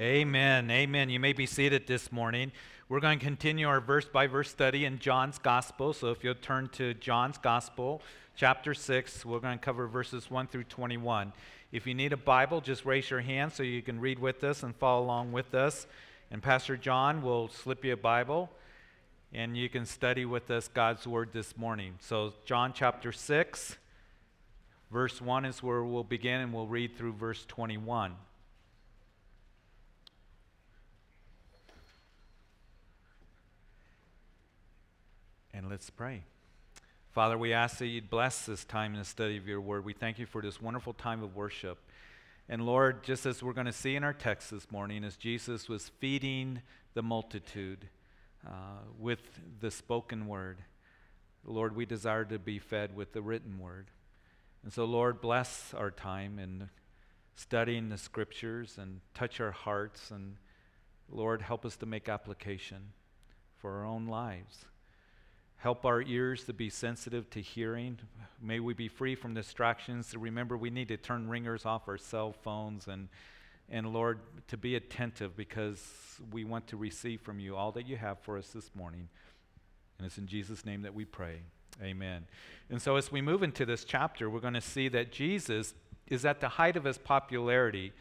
Amen. Amen. You may be seated this morning. We're going to continue our verse by verse study in John's Gospel. So if you'll turn to John's Gospel, chapter 6, we're going to cover verses 1 through 21. If you need a Bible, just raise your hand so you can read with us and follow along with us. And Pastor John will slip you a Bible and you can study with us God's Word this morning. So, John chapter 6, verse 1 is where we'll begin, and we'll read through verse 21. And let's pray. Father, we ask that you'd bless this time in the study of your word. We thank you for this wonderful time of worship. And Lord, just as we're going to see in our text this morning, as Jesus was feeding the multitude uh, with the spoken word, Lord, we desire to be fed with the written word. And so, Lord, bless our time in studying the scriptures and touch our hearts. And Lord, help us to make application for our own lives. Help our ears to be sensitive to hearing. May we be free from distractions. Remember, we need to turn ringers off our cell phones and, and Lord, to be attentive because we want to receive from you all that you have for us this morning. And it's in Jesus' name that we pray. Amen. And so, as we move into this chapter, we're going to see that Jesus is at the height of his popularity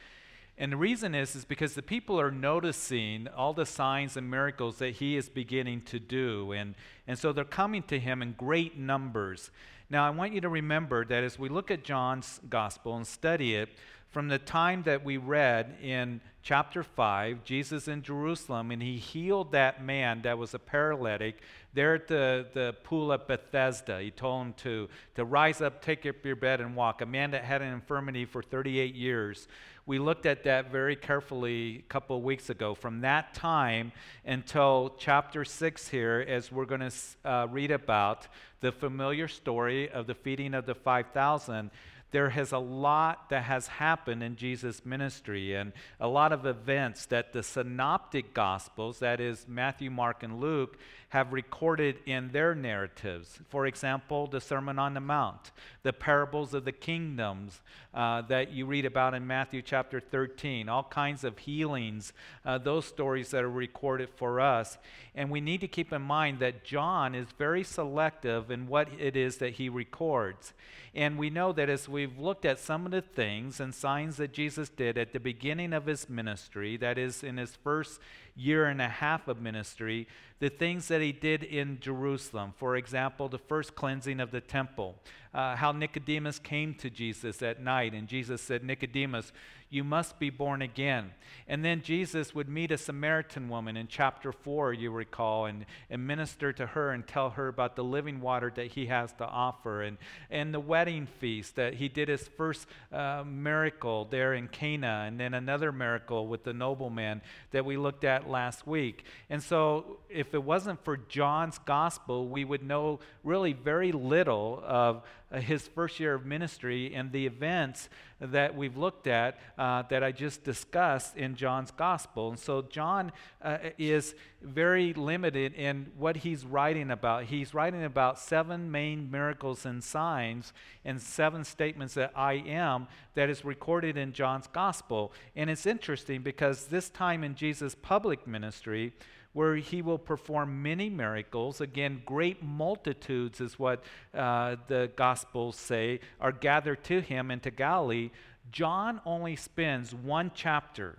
and the reason is, is because the people are noticing all the signs and miracles that he is beginning to do. And, and so they're coming to him in great numbers. Now, I want you to remember that as we look at John's gospel and study it, from the time that we read in chapter 5, Jesus in Jerusalem, and he healed that man that was a paralytic there at the, the pool of Bethesda. He told him to, to rise up, take up your bed, and walk. A man that had an infirmity for 38 years we looked at that very carefully a couple of weeks ago. From that time until chapter 6 here, as we're going to uh, read about the familiar story of the feeding of the 5,000, there has a lot that has happened in Jesus' ministry and a lot of events that the synoptic gospels, that is Matthew, Mark, and Luke, have recorded in their narratives. For example, the Sermon on the Mount, the parables of the kingdoms uh, that you read about in Matthew chapter 13, all kinds of healings, uh, those stories that are recorded for us. And we need to keep in mind that John is very selective in what it is that he records. And we know that as we've looked at some of the things and signs that Jesus did at the beginning of his ministry, that is, in his first year and a half of ministry, the things that he did in Jerusalem. For example, the first cleansing of the temple, uh, how Nicodemus came to Jesus at night, and Jesus said, Nicodemus, you must be born again. And then Jesus would meet a Samaritan woman in chapter 4, you recall, and, and minister to her and tell her about the living water that he has to offer. And, and the wedding feast that he did his first uh, miracle there in Cana, and then another miracle with the nobleman that we looked at last week. And so, if it wasn't for John's gospel, we would know really very little of his first year of ministry and the events that we've looked at uh, that I just discussed in John's gospel. And so John uh, is very limited in what he's writing about. He's writing about seven main miracles and signs and seven statements that I am that is recorded in John's gospel. And it's interesting because this time in Jesus' public ministry, where he will perform many miracles. Again, great multitudes is what uh, the Gospels say are gathered to him into Galilee. John only spends one chapter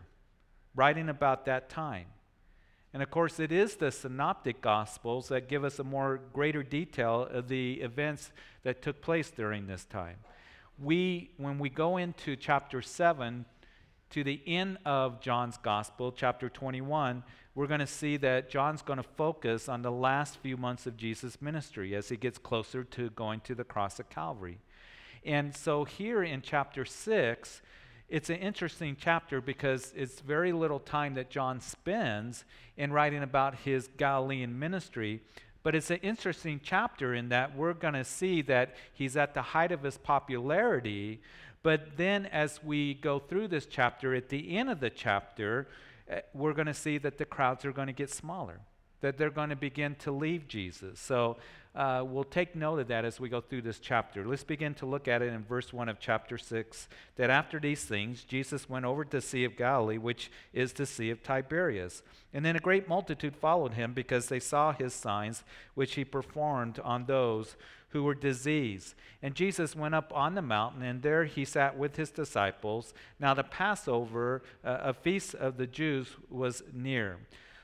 writing about that time. And of course, it is the synoptic gospels that give us a more greater detail of the events that took place during this time. We, when we go into chapter 7, to the end of John's gospel, chapter 21, we're going to see that John's going to focus on the last few months of Jesus' ministry as he gets closer to going to the cross of Calvary. And so here in chapter 6, it's an interesting chapter because it's very little time that John spends in writing about his Galilean ministry. But it's an interesting chapter in that we're going to see that he's at the height of his popularity. But then, as we go through this chapter, at the end of the chapter, we're going to see that the crowds are going to get smaller. that they're going to begin to leave Jesus. So uh, we'll take note of that as we go through this chapter. Let's begin to look at it in verse 1 of chapter 6. That after these things, Jesus went over to the Sea of Galilee, which is the Sea of Tiberias. And then a great multitude followed him because they saw his signs, which he performed on those who were diseased. And Jesus went up on the mountain, and there he sat with his disciples. Now, the Passover, uh, a feast of the Jews, was near.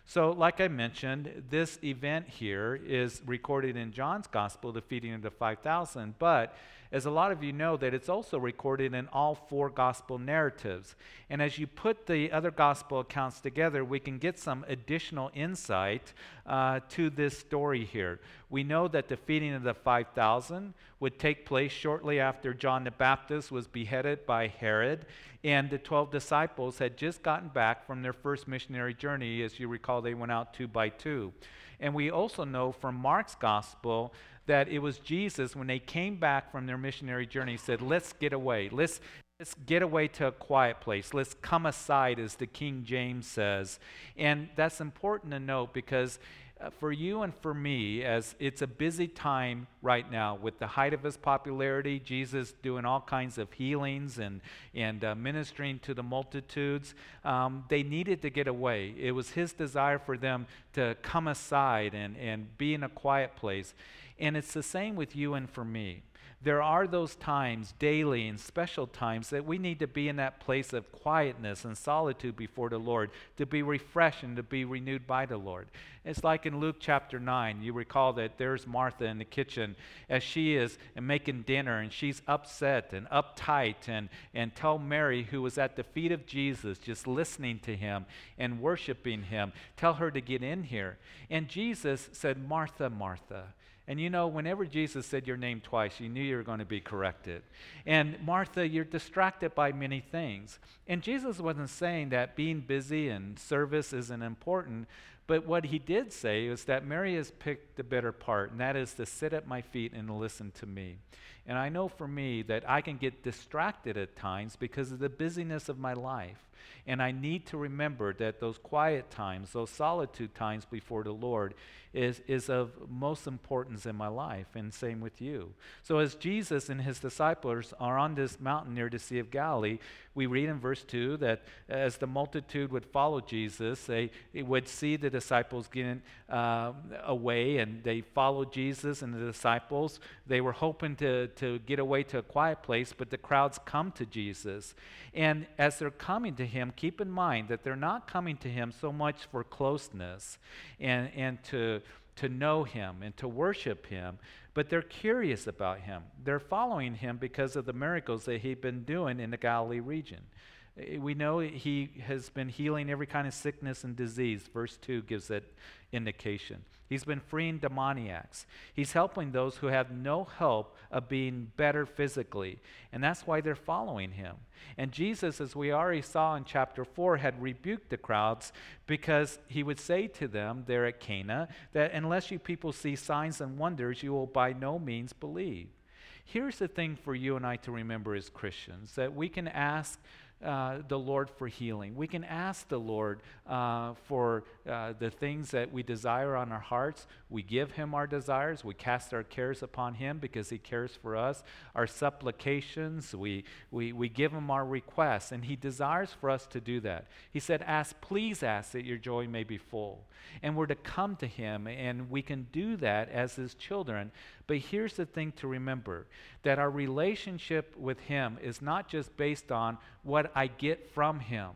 So, like I mentioned, this event here is recorded in John's Gospel, the feeding of the 5,000, but as a lot of you know, that it's also recorded in all four gospel narratives. And as you put the other gospel accounts together, we can get some additional insight uh, to this story here. We know that the feeding of the 5,000 would take place shortly after John the Baptist was beheaded by Herod, and the 12 disciples had just gotten back from their first missionary journey. As you recall, they went out two by two. And we also know from Mark's gospel that it was Jesus, when they came back from their missionary journey, said, Let's get away. Let's, let's get away to a quiet place. Let's come aside, as the King James says. And that's important to note because uh, for you and for me, as it's a busy time right now with the height of his popularity, Jesus doing all kinds of healings and, and uh, ministering to the multitudes, um, they needed to get away. It was his desire for them to come aside and, and be in a quiet place. And it's the same with you and for me. There are those times, daily and special times, that we need to be in that place of quietness and solitude before the Lord, to be refreshed and to be renewed by the Lord. It's like in Luke chapter 9. You recall that there's Martha in the kitchen as she is making dinner, and she's upset and uptight, and, and tell Mary, who was at the feet of Jesus, just listening to him and worshiping him, tell her to get in here. And Jesus said, Martha, Martha. And you know, whenever Jesus said your name twice, you knew you were going to be corrected. And Martha, you're distracted by many things. And Jesus wasn't saying that being busy and service isn't important, but what he did say is that Mary has picked the better part, and that is to sit at my feet and listen to me. And I know for me that I can get distracted at times because of the busyness of my life. And I need to remember that those quiet times, those solitude times before the Lord, is, is of most importance in my life, and same with you. So, as Jesus and his disciples are on this mountain near the Sea of Galilee, we read in verse 2 that as the multitude would follow Jesus, they, they would see the disciples getting uh, away, and they followed Jesus and the disciples. They were hoping to, to get away to a quiet place, but the crowds come to Jesus. And as they're coming to him, keep in mind that they're not coming to him so much for closeness and, and to, to know him and to worship him, but they're curious about him. They're following him because of the miracles that he'd been doing in the Galilee region. We know he has been healing every kind of sickness and disease. Verse 2 gives that indication. He's been freeing demoniacs. He's helping those who have no hope of being better physically. And that's why they're following him. And Jesus, as we already saw in chapter 4, had rebuked the crowds because he would say to them there at Cana that unless you people see signs and wonders, you will by no means believe. Here's the thing for you and I to remember as Christians that we can ask uh, the Lord for healing. We can ask the Lord uh, for uh, the things that we desire on our hearts. We give Him our desires. We cast our cares upon Him because He cares for us. Our supplications, we, we, we give Him our requests, and He desires for us to do that. He said, Ask, please ask that your joy may be full. And we're to come to Him, and we can do that as His children but here's the thing to remember that our relationship with Him is not just based on what I get from Him.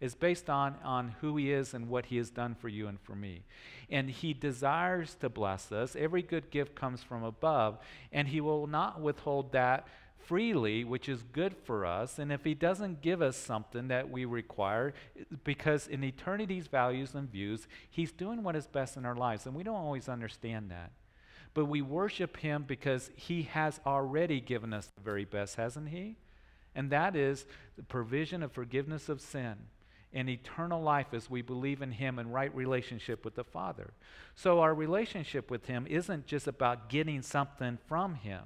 It's based on, on who He is and what He has done for you and for me. And He desires to bless us. Every good gift comes from above, and He will not withhold that freely, which is good for us. And if He doesn't give us something that we require, because in eternity's values and views, He's doing what is best in our lives. And we don't always understand that. But we worship him because he has already given us the very best, hasn't he? And that is the provision of forgiveness of sin and eternal life as we believe in him and right relationship with the Father. So our relationship with him isn't just about getting something from him,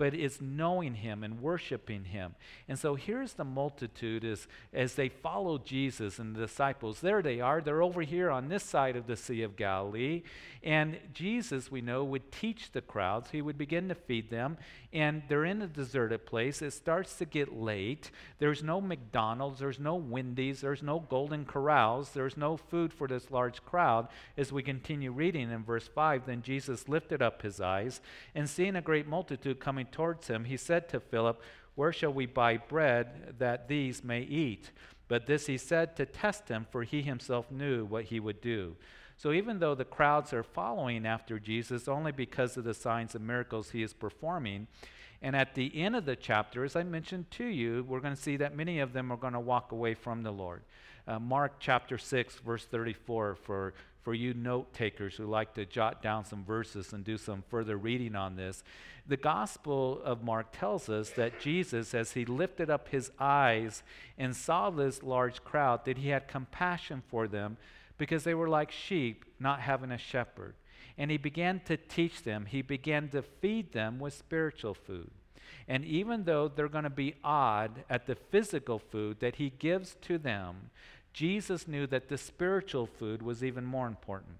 but it's knowing him and worshiping him. And so here's the multitude as, as they follow Jesus and the disciples. There they are. They're over here on this side of the Sea of Galilee. And Jesus, we know, would teach the crowds. He would begin to feed them. And they're in a deserted place. It starts to get late. There's no McDonald's. There's no Wendy's. There's no Golden Corrals. There's no food for this large crowd. As we continue reading in verse 5, then Jesus lifted up his eyes and seeing a great multitude coming towards him, he said to Philip, Where shall we buy bread that these may eat? But this he said to test him, for he himself knew what he would do. So even though the crowds are following after Jesus only because of the signs and miracles he is performing, and at the end of the chapter, as I mentioned to you, we're going to see that many of them are going to walk away from the Lord. Uh, Mark chapter 6, verse 34, for, for you note takers who like to jot down some verses and do some further reading on this. The Gospel of Mark tells us that Jesus, as he lifted up his eyes and saw this large crowd, that he had compassion for them because they were like sheep not having a shepherd. And he began to teach them, he began to feed them with spiritual food. And even though they're going to be odd at the physical food that he gives to them, Jesus knew that the spiritual food was even more important.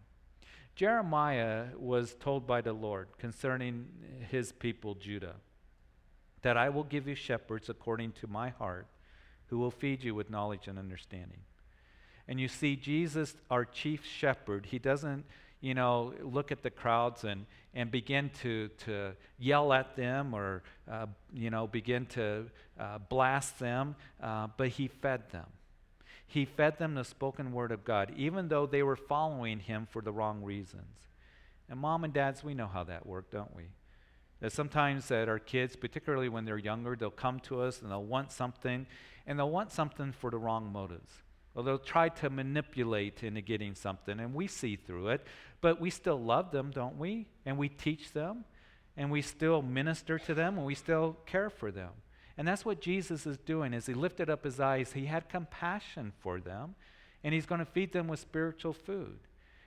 Jeremiah was told by the Lord concerning his people, Judah, that I will give you shepherds according to my heart, who will feed you with knowledge and understanding. And you see, Jesus, our chief shepherd, he doesn't, you know, look at the crowds and, and begin to, to yell at them or, uh, you know, begin to uh, blast them, uh, but he fed them. He fed them the spoken word of God, even though they were following him for the wrong reasons. And mom and dads, we know how that worked, don't we? That sometimes that our kids, particularly when they're younger, they'll come to us and they'll want something, and they'll want something for the wrong motives. Or they'll try to manipulate into getting something, and we see through it. But we still love them, don't we? And we teach them, and we still minister to them, and we still care for them. And that's what Jesus is doing. As he lifted up his eyes, he had compassion for them, and he's going to feed them with spiritual food.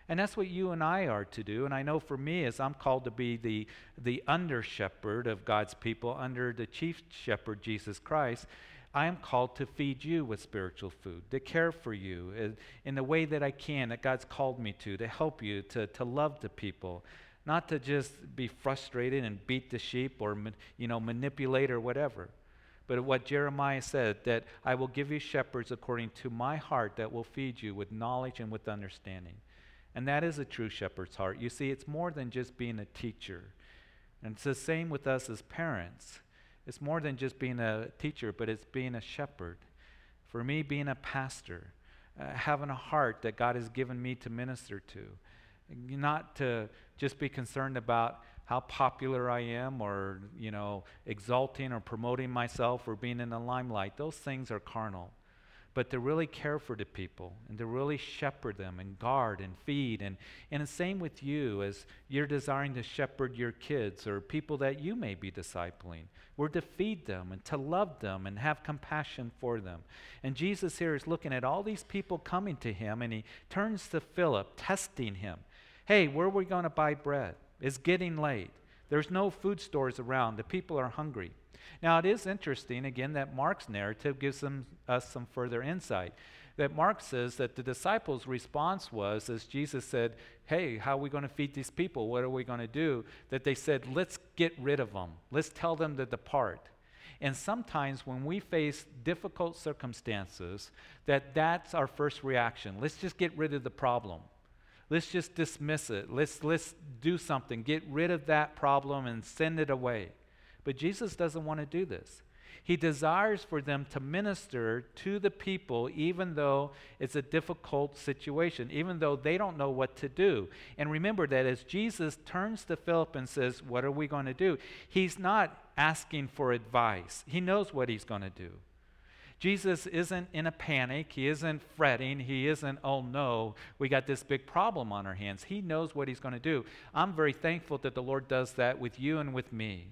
And that's what you and I are to do. And I know for me, as I'm called to be the, the under shepherd of God's people, under the chief shepherd, Jesus Christ, I am called to feed you with spiritual food, to care for you eh, in the way that I can, that God's called me to, to help you, to, to love the people, not to just be frustrated and beat the sheep or you know, manipulate or whatever. But what Jeremiah said, that I will give you shepherds according to my heart that will feed you with knowledge and with understanding. And that is a true shepherd's heart. You see, it's more than just being a teacher. And it's the same with us as parents. It's more than just being a teacher, but it's being a shepherd. For me, being a pastor, uh, having a heart that God has given me to minister to, not to just be concerned about how popular I am or, you know, exalting or promoting myself or being in the limelight. Those things are carnal but to really care for the people and to really shepherd them and guard and feed. And, and the same with you as you're desiring to shepherd your kids or people that you may be discipling. We're to feed them and to love them and have compassion for them. And Jesus here is looking at all these people coming to him and he turns to Philip, testing him. Hey, where are we going to buy bread? It's getting late. There's no food stores around. The people are hungry. Now, it is interesting, again, that Mark's narrative gives them, us some further insight. That Mark says that the disciples' response was, as Jesus said, Hey, how are we going to feed these people? What are we going to do? That they said, Let's get rid of them. Let's tell them to depart. And sometimes when we face difficult circumstances, that that's our first reaction. Let's just get rid of the problem. Let's just dismiss it. Let's, let's do something. Get rid of that problem and send it away. But Jesus doesn't want to do this. He desires for them to minister to the people, even though it's a difficult situation, even though they don't know what to do. And remember that as Jesus turns to Philip and says, What are we going to do? He's not asking for advice, he knows what he's going to do. Jesus isn't in a panic. He isn't fretting. He isn't, oh no, we got this big problem on our hands. He knows what he's going to do. I'm very thankful that the Lord does that with you and with me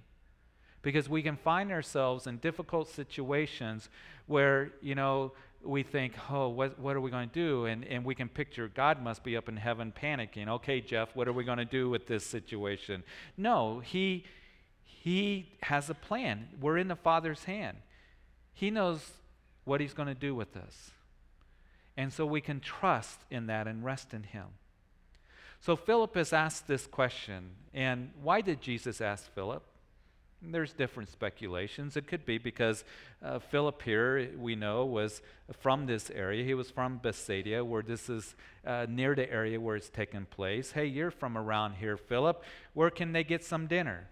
because we can find ourselves in difficult situations where, you know, we think, oh, what, what are we going to do? And, and we can picture God must be up in heaven panicking. Okay, Jeff, what are we going to do with this situation? No, he, He has a plan. We're in the Father's hand. He knows what He's going to do with us. And so we can trust in that and rest in Him. So Philip has asked this question. And why did Jesus ask Philip? There's different speculations. It could be because uh, Philip here, we know, was from this area. He was from Bethsaida, where this is uh, near the area where it's taken place. Hey, you're from around here, Philip. Where can they get some dinner?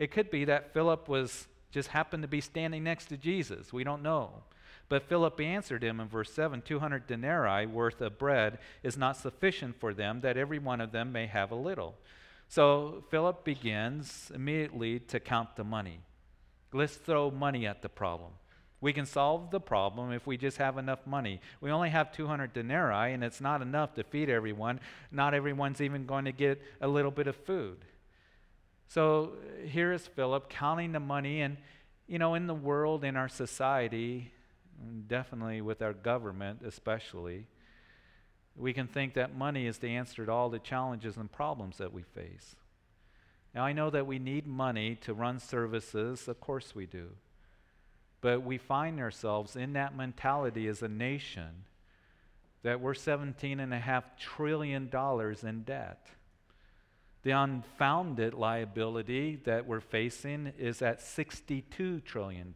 It could be that Philip was just happened to be standing next to Jesus. We don't know. But Philip answered him in verse 7 200 denarii worth of bread is not sufficient for them, that every one of them may have a little. So Philip begins immediately to count the money. Let's throw money at the problem. We can solve the problem if we just have enough money. We only have 200 denarii, and it's not enough to feed everyone. Not everyone's even going to get a little bit of food. So here is Philip counting the money, and you know, in the world, in our society, definitely with our government especially, we can think that money is the answer to all the challenges and problems that we face. Now, I know that we need money to run services, of course we do. But we find ourselves in that mentality as a nation that we're $17.5 trillion in debt. The unfounded liability that we're facing is at $62 trillion.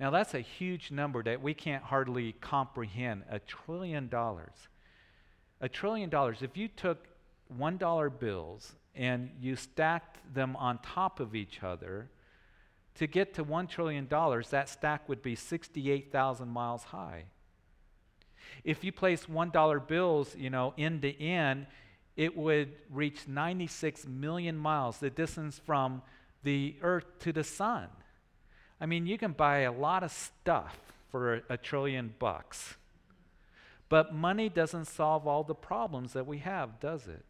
Now, that's a huge number that we can't hardly comprehend. A trillion dollars. A trillion dollars. If you took $1 bills and you stacked them on top of each other, to get to $1 trillion, that stack would be 68,000 miles high. If you place $1 bills, you know, end to end, it would reach 96 million miles, the distance from the earth to the sun. I mean, you can buy a lot of stuff for a, a trillion bucks. But money doesn't solve all the problems that we have, does it?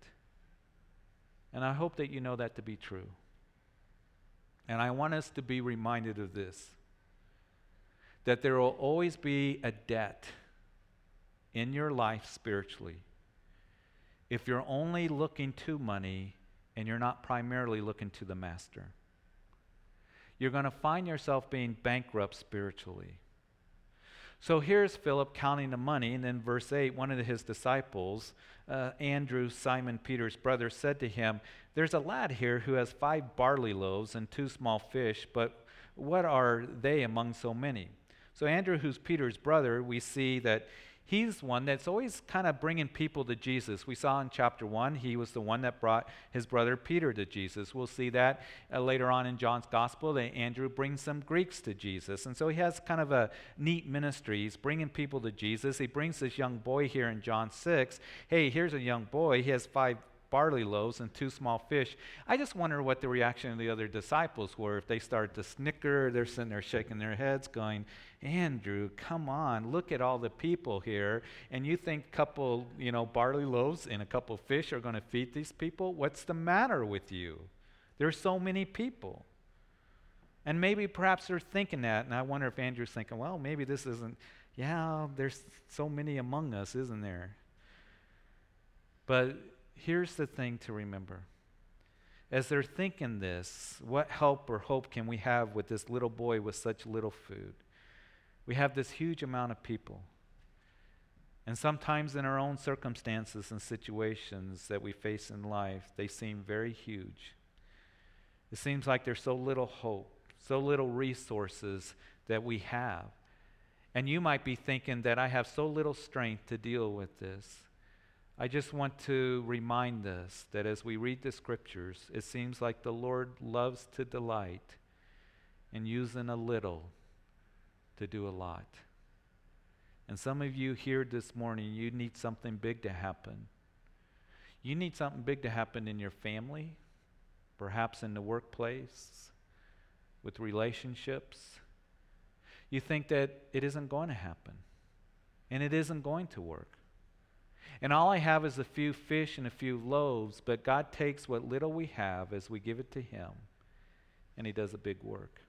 And I hope that you know that to be true. And I want us to be reminded of this that there will always be a debt in your life spiritually if you're only looking to money and you're not primarily looking to the master you're going to find yourself being bankrupt spiritually. So here's Philip counting the money, and then verse 8, one of his disciples, uh, Andrew, Simon Peter's brother, said to him, There's a lad here who has five barley loaves and two small fish, but what are they among so many? So Andrew, who's Peter's brother, we see that he's one that's always kind of bringing people to Jesus. We saw in chapter 1, he was the one that brought his brother Peter to Jesus. We'll see that uh, later on in John's gospel that Andrew brings some Greeks to Jesus. And so he has kind of a neat ministry. He's bringing people to Jesus. He brings this young boy here in John 6. Hey, here's a young boy. He has five barley loaves and two small fish. I just wonder what the reaction of the other disciples were. If they started to snicker, they're sitting there shaking their heads, going, Andrew, come on, look at all the people here. And you think a couple, you know, barley loaves and a couple fish are going to feed these people? What's the matter with you? There's so many people. And maybe perhaps they're thinking that, and I wonder if Andrew's thinking, well, maybe this isn't, yeah, there's so many among us, isn't there? But here's the thing to remember. As they're thinking this, what help or hope can we have with this little boy with such little food? We have this huge amount of people. And sometimes in our own circumstances and situations that we face in life, they seem very huge. It seems like there's so little hope, so little resources that we have. And you might be thinking that I have so little strength to deal with this. I just want to remind us that as we read the scriptures, it seems like the Lord loves to delight in using a little to do a lot. And some of you here this morning, you need something big to happen. You need something big to happen in your family, perhaps in the workplace, with relationships. You think that it isn't going to happen, and it isn't going to work. And all I have is a few fish and a few loaves, but God takes what little we have as we give it to Him, and He does a big work.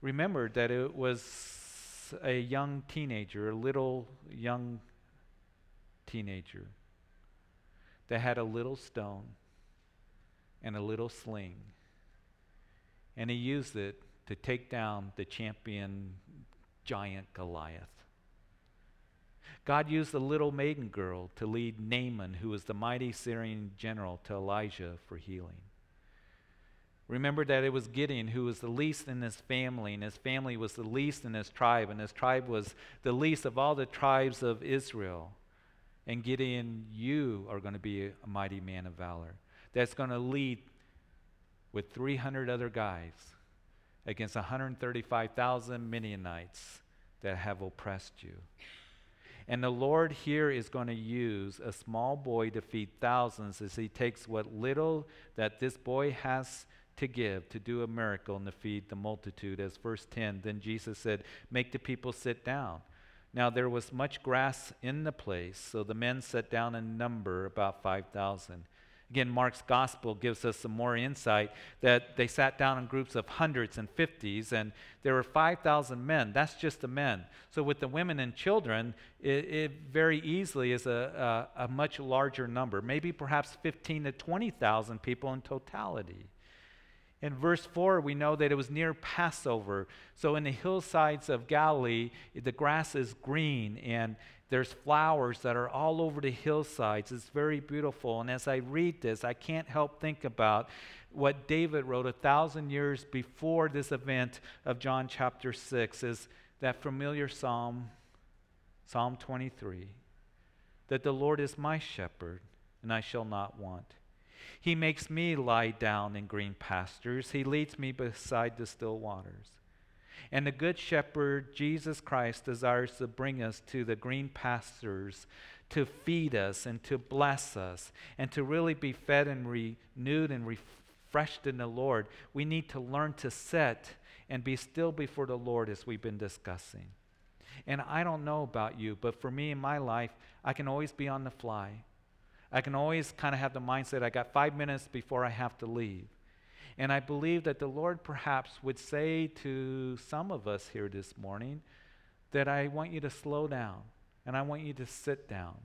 Remember that it was a young teenager, a little young teenager, that had a little stone and a little sling. and he used it to take down the champion giant Goliath. God used the little maiden girl to lead Naaman, who was the mighty Syrian general, to Elijah for healing. Remember that it was Gideon who was the least in his family, and his family was the least in his tribe, and his tribe was the least of all the tribes of Israel. And Gideon, you are going to be a mighty man of valor that's going to lead with 300 other guys against 135,000 Midianites that have oppressed you. And the Lord here is going to use a small boy to feed thousands as he takes what little that this boy has to give to do a miracle and to feed the multitude. As verse 10, then Jesus said, Make the people sit down. Now there was much grass in the place, so the men sat down in number about 5,000. Again, Mark's gospel gives us some more insight that they sat down in groups of hundreds and fifties, and there were 5,000 men. That's just the men. So, with the women and children, it, it very easily is a, a, a much larger number, maybe perhaps 15 to 20,000 people in totality. In verse 4, we know that it was near Passover. So, in the hillsides of Galilee, the grass is green and there's flowers that are all over the hillsides. It's very beautiful. And as I read this, I can't help think about what David wrote a thousand years before this event of John chapter 6 is that familiar psalm, Psalm 23, that the Lord is my shepherd and I shall not want. He makes me lie down in green pastures. He leads me beside the still waters. And the Good Shepherd, Jesus Christ, desires to bring us to the green pastures to feed us and to bless us and to really be fed and renewed and refreshed in the Lord. We need to learn to sit and be still before the Lord as we've been discussing. And I don't know about you, but for me in my life, I can always be on the fly. I can always kind of have the mindset I got five minutes before I have to leave. And I believe that the Lord perhaps would say to some of us here this morning that I want you to slow down and I want you to sit down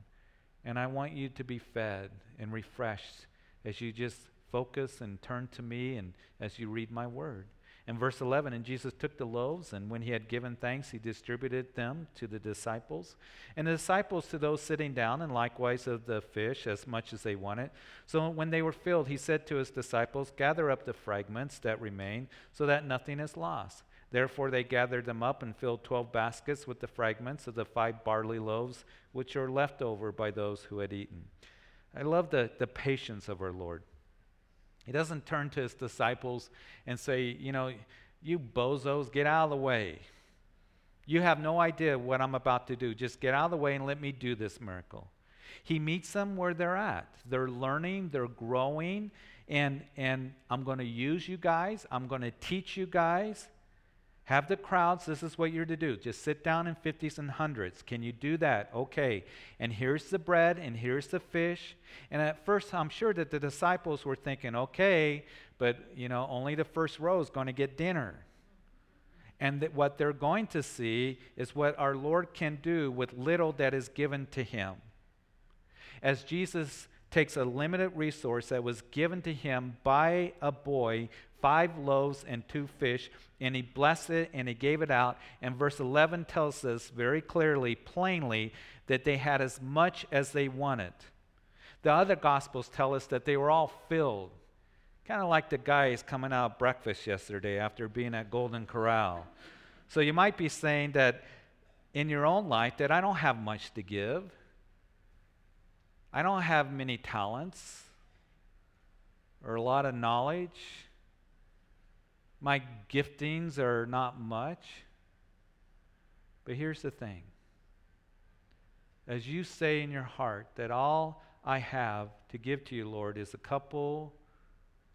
and I want you to be fed and refreshed as you just focus and turn to me and as you read my word. In verse 11, and Jesus took the loaves, and when he had given thanks, he distributed them to the disciples, and the disciples to those sitting down, and likewise of the fish, as much as they wanted. So when they were filled, he said to his disciples, Gather up the fragments that remain, so that nothing is lost. Therefore they gathered them up and filled twelve baskets with the fragments of the five barley loaves, which were left over by those who had eaten. I love the, the patience of our Lord. He doesn't turn to his disciples and say, you know, you bozos, get out of the way. You have no idea what I'm about to do. Just get out of the way and let me do this miracle. He meets them where they're at. They're learning, they're growing, and, and I'm going to use you guys. I'm going to teach you guys. Have the crowds, this is what you're to do. Just sit down in 50s and hundreds. Can you do that? Okay. And here's the bread, and here's the fish. And at first, I'm sure that the disciples were thinking, okay, but, you know, only the first row is going to get dinner. And that what they're going to see is what our Lord can do with little that is given to him. As Jesus takes a limited resource that was given to him by a boy five loaves and two fish, and he blessed it and he gave it out. And verse 11 tells us very clearly, plainly, that they had as much as they wanted. The other gospels tell us that they were all filled, kind of like the guys coming out of breakfast yesterday after being at Golden Corral. So you might be saying that in your own life that I don't have much to give. I don't have many talents or a lot of knowledge. My giftings are not much. But here's the thing as you say in your heart that all I have to give to you, Lord, is a couple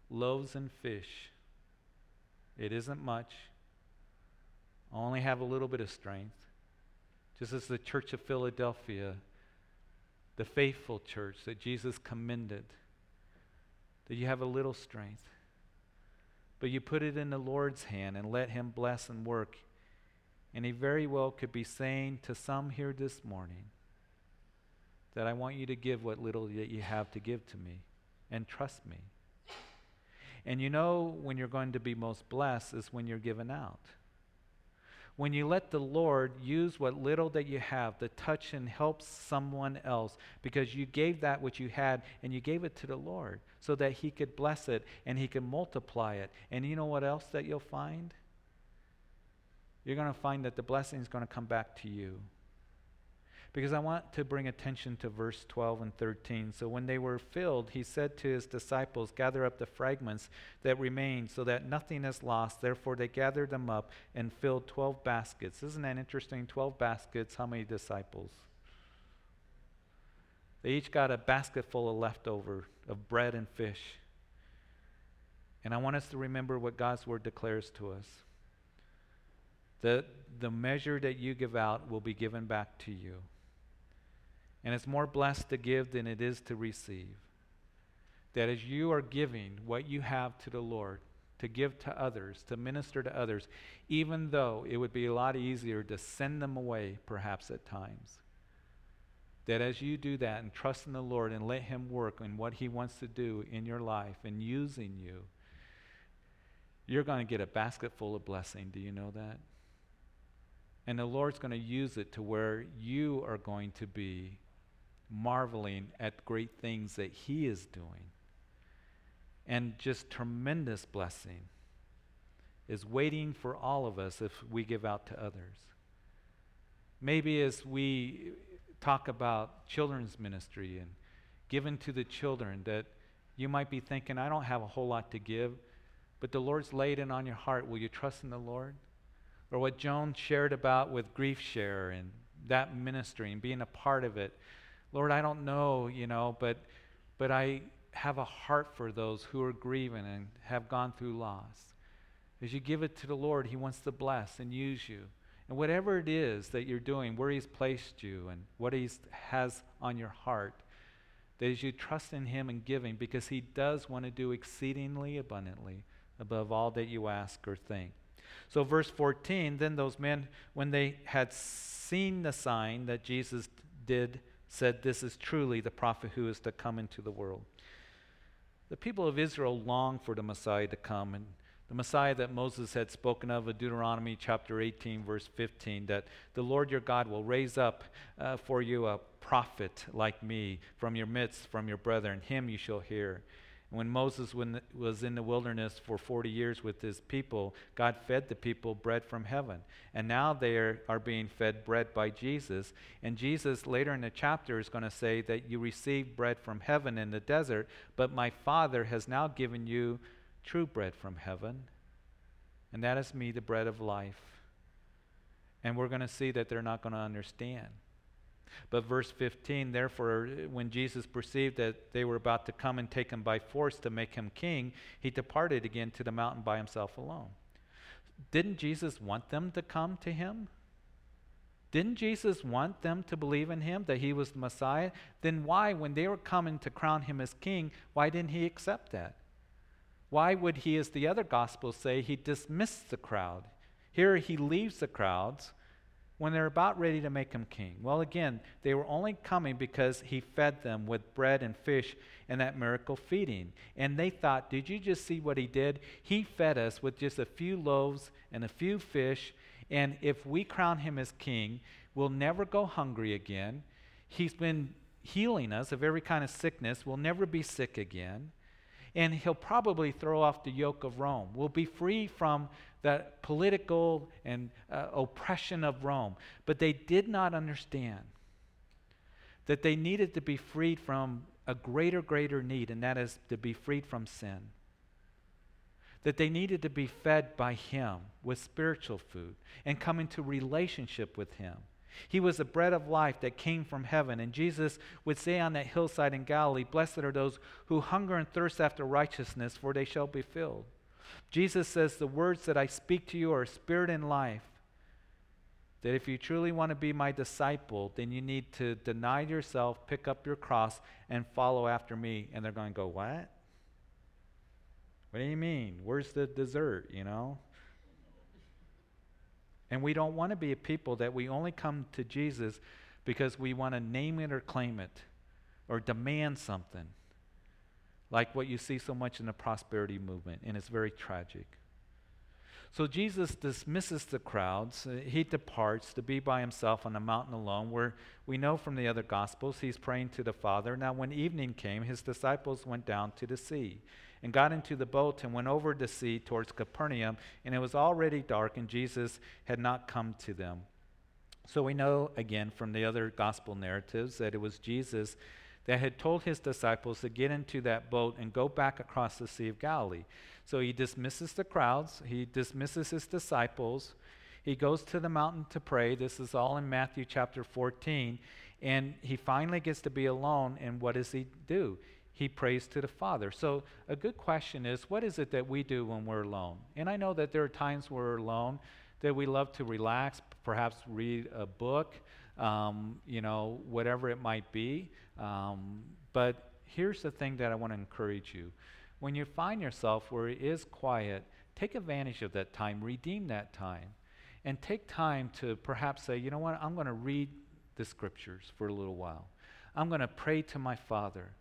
loaves and fish, it isn't much. I only have a little bit of strength. Just as the church of Philadelphia, the faithful church that Jesus commended, that you have a little strength. But you put it in the Lord's hand and let Him bless and work. And He very well could be saying to some here this morning that I want you to give what little that you have to give to me and trust me. And you know when you're going to be most blessed is when you're given out. When you let the Lord use what little that you have to touch and help someone else because you gave that which you had and you gave it to the Lord so that He could bless it and He could multiply it. And you know what else that you'll find? You're going to find that the blessing is going to come back to you because I want to bring attention to verse 12 and 13. So when they were filled, he said to his disciples, Gather up the fragments that remain so that nothing is lost. Therefore, they gathered them up and filled 12 baskets. Isn't that interesting? 12 baskets. How many disciples? They each got a basket full of leftover of bread and fish. And I want us to remember what God's word declares to us. That the measure that you give out will be given back to you. And it's more blessed to give than it is to receive. That as you are giving what you have to the Lord, to give to others, to minister to others, even though it would be a lot easier to send them away perhaps at times. That as you do that and trust in the Lord and let Him work in what He wants to do in your life and using you, you're going to get a basket full of blessing. Do you know that? And the Lord's going to use it to where you are going to be marveling at great things that He is doing. And just tremendous blessing is waiting for all of us if we give out to others. Maybe as we talk about children's ministry and giving to the children, that you might be thinking, I don't have a whole lot to give, but the Lord's laid it on your heart. Will you trust in the Lord? Or what Joan shared about with Grief Share and that ministry and being a part of it. Lord, I don't know, you know, but, but I have a heart for those who are grieving and have gone through loss. As you give it to the Lord, He wants to bless and use you. And whatever it is that you're doing, where He's placed you and what He has on your heart, that as you trust in Him and giving, because He does want to do exceedingly abundantly above all that you ask or think. So, verse 14 then those men, when they had seen the sign that Jesus did, said, This is truly the prophet who is to come into the world. The people of Israel longed for the Messiah to come, and the Messiah that Moses had spoken of in Deuteronomy chapter 18, verse 15, that the Lord your God will raise up uh, for you a prophet like me from your midst, from your brethren. Him you shall hear. When Moses was in the wilderness for 40 years with his people, God fed the people bread from heaven. And now they are, are being fed bread by Jesus. And Jesus, later in the chapter, is going to say that you received bread from heaven in the desert, but my Father has now given you true bread from heaven. And that is me, the bread of life. And we're going to see that they're not going to understand. But verse 15, therefore, when Jesus perceived that they were about to come and take him by force to make him king, he departed again to the mountain by himself alone. Didn't Jesus want them to come to him? Didn't Jesus want them to believe in him, that he was the Messiah? Then why, when they were coming to crown him as king, why didn't he accept that? Why would he, as the other gospels say, he dismissed the crowd? Here he leaves the crowds when they're about ready to make him king? Well, again, they were only coming because he fed them with bread and fish and that miracle feeding. And they thought, did you just see what he did? He fed us with just a few loaves and a few fish. And if we crown him as king, we'll never go hungry again. He's been healing us of every kind of sickness. We'll never be sick again. And he'll probably throw off the yoke of Rome. We'll be free from the political and uh, oppression of Rome. But they did not understand that they needed to be freed from a greater, greater need, and that is to be freed from sin. That they needed to be fed by Him with spiritual food and come into relationship with Him. He was the bread of life that came from heaven. And Jesus would say on that hillside in Galilee, Blessed are those who hunger and thirst after righteousness, for they shall be filled. Jesus says, The words that I speak to you are spirit and life. That if you truly want to be my disciple, then you need to deny yourself, pick up your cross, and follow after me. And they're going to go, What? What do you mean? Where's the dessert, you know? And we don't want to be a people that we only come to Jesus because we want to name it or claim it or demand something. like what you see so much in the prosperity movement, and it's very tragic. So Jesus dismisses the crowds. Uh, he departs to be by himself on the mountain alone, where we know from the other Gospels he's praying to the Father. Now, when evening came, his disciples went down to the sea and got into the boat and went over the sea towards Capernaum. And it was already dark, and Jesus had not come to them. So we know again from the other gospel narratives that it was Jesus that had told his disciples to get into that boat and go back across the Sea of Galilee. So he dismisses the crowds, he dismisses his disciples. He goes to the mountain to pray. This is all in Matthew chapter 14. And he finally gets to be alone. And what does he do? He prays to the Father. So, a good question is what is it that we do when we're alone? And I know that there are times we're alone that we love to relax, perhaps read a book, um, you know, whatever it might be. Um, but here's the thing that I want to encourage you. When you find yourself where it is quiet, take advantage of that time, redeem that time, and take time to perhaps say, you know what, I'm going to read the scriptures for a little while. I'm going to pray to my Father.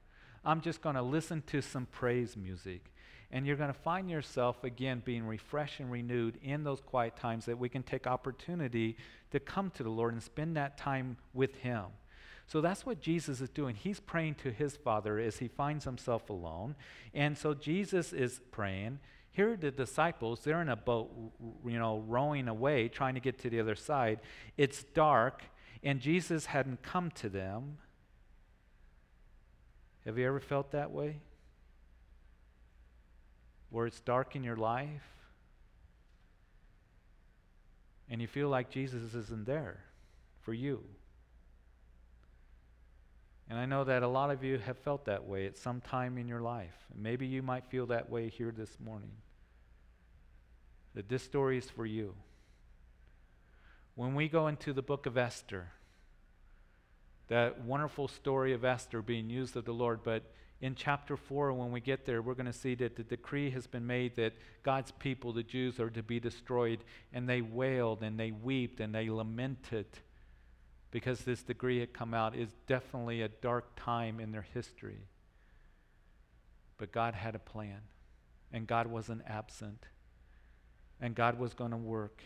I'm just going to listen to some praise music. And you're going to find yourself again being refreshed and renewed in those quiet times that we can take opportunity to come to the Lord and spend that time with Him. So that's what Jesus is doing. He's praying to his Father as he finds himself alone. And so Jesus is praying. Here are the disciples. They're in a boat, you know, rowing away, trying to get to the other side. It's dark, and Jesus hadn't come to them. Have you ever felt that way? Where it's dark in your life, and you feel like Jesus isn't there for you. And I know that a lot of you have felt that way at some time in your life. Maybe you might feel that way here this morning. That this story is for you. When we go into the book of Esther, that wonderful story of Esther being used of the Lord, but in chapter 4, when we get there, we're going to see that the decree has been made that God's people, the Jews, are to be destroyed. And they wailed and they wept and they lamented because this decree had come out is definitely a dark time in their history. But God had a plan, and God wasn't absent, and God was going to work.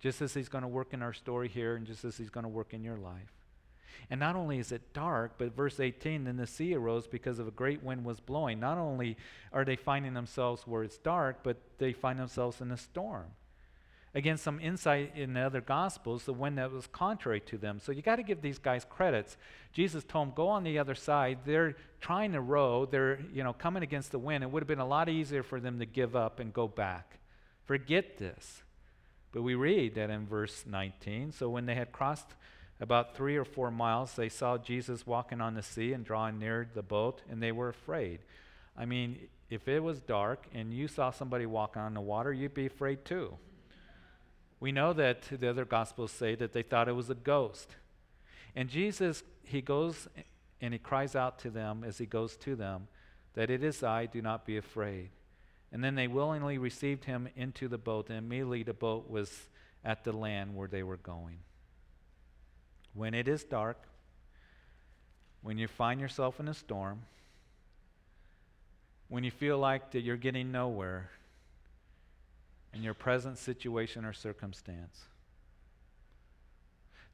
Just as He's going to work in our story here, and just as He's going to work in your life. And not only is it dark, but verse 18, then the sea arose because of a great wind was blowing. Not only are they finding themselves where it's dark, but they find themselves in a storm. Again, some insight in the other gospels, the one that was contrary to them. So you got to give these guys credits. Jesus told them, go on the other side. They're trying to row. They're, you know, coming against the wind. It would have been a lot easier for them to give up and go back. Forget this. But we read that in verse 19. So when they had crossed about three or four miles, they saw Jesus walking on the sea and drawing near the boat, and they were afraid. I mean, if it was dark and you saw somebody walk on the water, you'd be afraid too. We know that the other gospels say that they thought it was a ghost. And Jesus, he goes and he cries out to them as he goes to them that it is I, do not be afraid. And then they willingly received him into the boat, and immediately the boat was at the land where they were going. When it is dark, when you find yourself in a storm, when you feel like that you're getting nowhere, in your present situation or circumstance.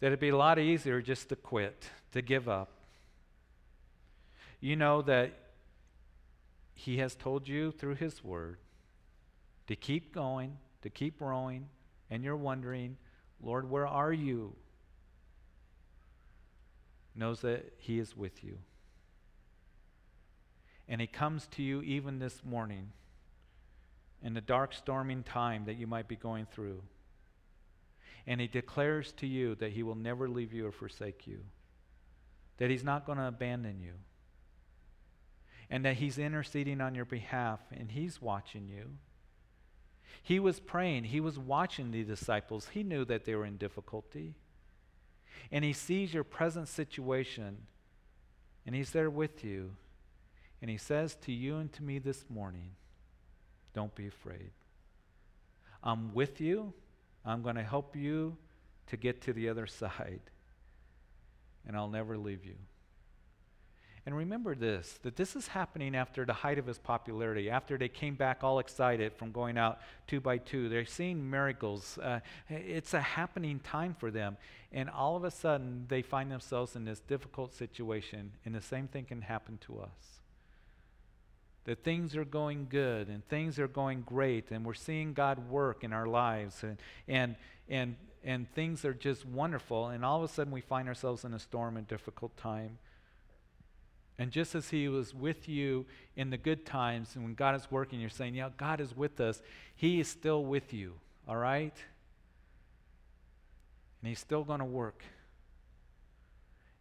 That it'd be a lot easier just to quit, to give up. You know that He has told you through His Word to keep going, to keep rowing, and you're wondering, Lord, where are you? Knows that He is with you. And He comes to you even this morning in the dark, storming time that you might be going through. And he declares to you that he will never leave you or forsake you, that he's not going to abandon you, and that he's interceding on your behalf and he's watching you. He was praying, he was watching the disciples, he knew that they were in difficulty. And he sees your present situation, and he's there with you. And he says to you and to me this morning, don't be afraid. I'm with you. I'm going to help you to get to the other side. And I'll never leave you. And remember this that this is happening after the height of his popularity, after they came back all excited from going out two by two. They're seeing miracles. Uh, it's a happening time for them. And all of a sudden, they find themselves in this difficult situation, and the same thing can happen to us. That things are going good and things are going great, and we're seeing God work in our lives, and, and, and, and things are just wonderful, and all of a sudden we find ourselves in a storm and difficult time. And just as He was with you in the good times, and when God is working, you're saying, Yeah, God is with us, He is still with you, all right? And He's still going to work.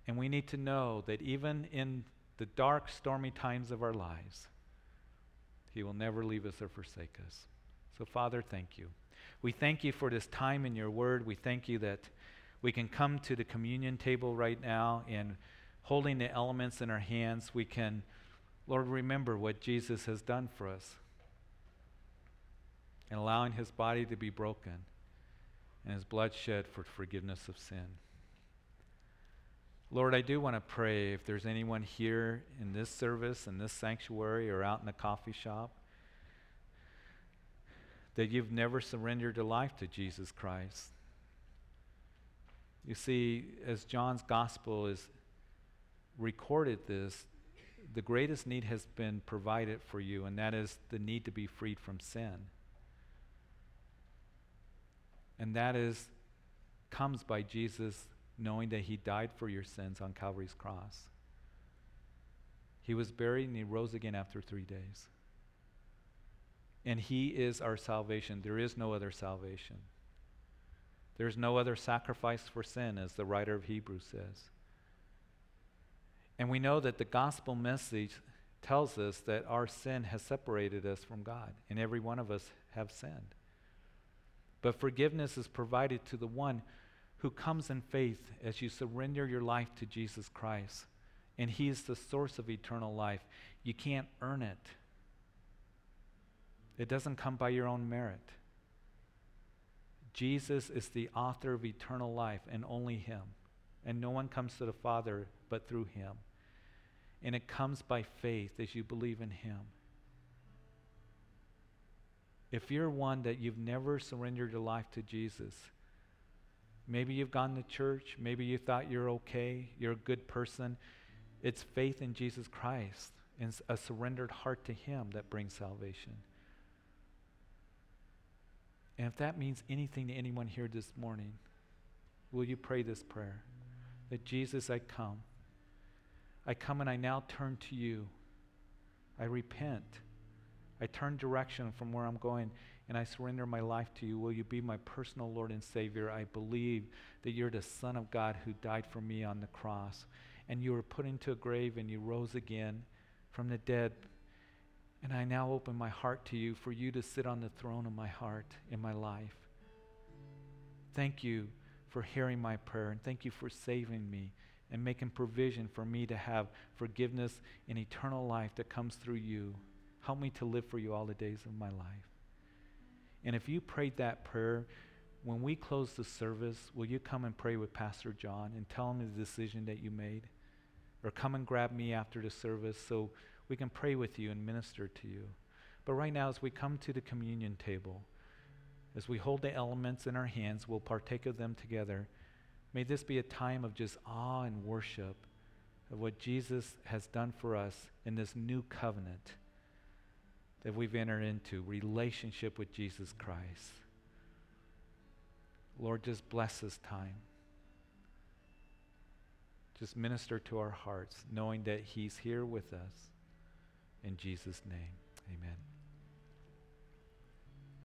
And we need to know that even in the dark, stormy times of our lives, He will never leave us or forsake us. So, Father, thank you. We thank you for this time in your word. We thank you that we can come to the communion table right now and holding the elements in our hands, we can, Lord, remember what Jesus has done for us and allowing his body to be broken and his blood shed for forgiveness of sin. Lord, I do want to pray if there's anyone here in this service, in this sanctuary, or out in the coffee shop, that you've never surrendered your life to Jesus Christ. You see, as John's gospel is recorded this, the greatest need has been provided for you, and that is the need to be freed from sin. And that is comes by Jesus knowing that he died for your sins on Calvary's cross. He was buried and he rose again after 3 days. And he is our salvation. There is no other salvation. There's no other sacrifice for sin, as the writer of Hebrews says. And we know that the gospel message tells us that our sin has separated us from God, and every one of us have sinned. But forgiveness is provided to the one who comes in faith as you surrender your life to Jesus Christ. And He is the source of eternal life. You can't earn it, it doesn't come by your own merit. Jesus is the author of eternal life, and only Him. And no one comes to the Father but through Him. And it comes by faith as you believe in Him. If you're one that you've never surrendered your life to Jesus, maybe you've gone to church, maybe you thought you're okay, you're a good person. It's faith in Jesus Christ and a surrendered heart to Him that brings salvation. And if that means anything to anyone here this morning, will you pray this prayer? That Jesus, I come. I come and I now turn to you. I repent. I turn direction from where I'm going and I surrender my life to you. Will you be my personal Lord and Savior? I believe that you're the Son of God who died for me on the cross. And you were put into a grave and you rose again from the dead. And I now open my heart to you for you to sit on the throne of my heart in my life. Thank you for hearing my prayer and thank you for saving me and making provision for me to have forgiveness and eternal life that comes through you. Help me to live for you all the days of my life. And if you prayed that prayer, when we close the service, will you come and pray with Pastor John and tell him the decision that you made? Or come and grab me after the service so we can pray with you and minister to you. But right now, as we come to the communion table, as we hold the elements in our hands, we'll partake of them together. May this be a time of just awe and worship of what Jesus has done for us in this new covenant that we've entered into relationship with Jesus Christ. Lord, just bless this time. Just minister to our hearts, knowing that He's here with us. In Jesus' name, amen.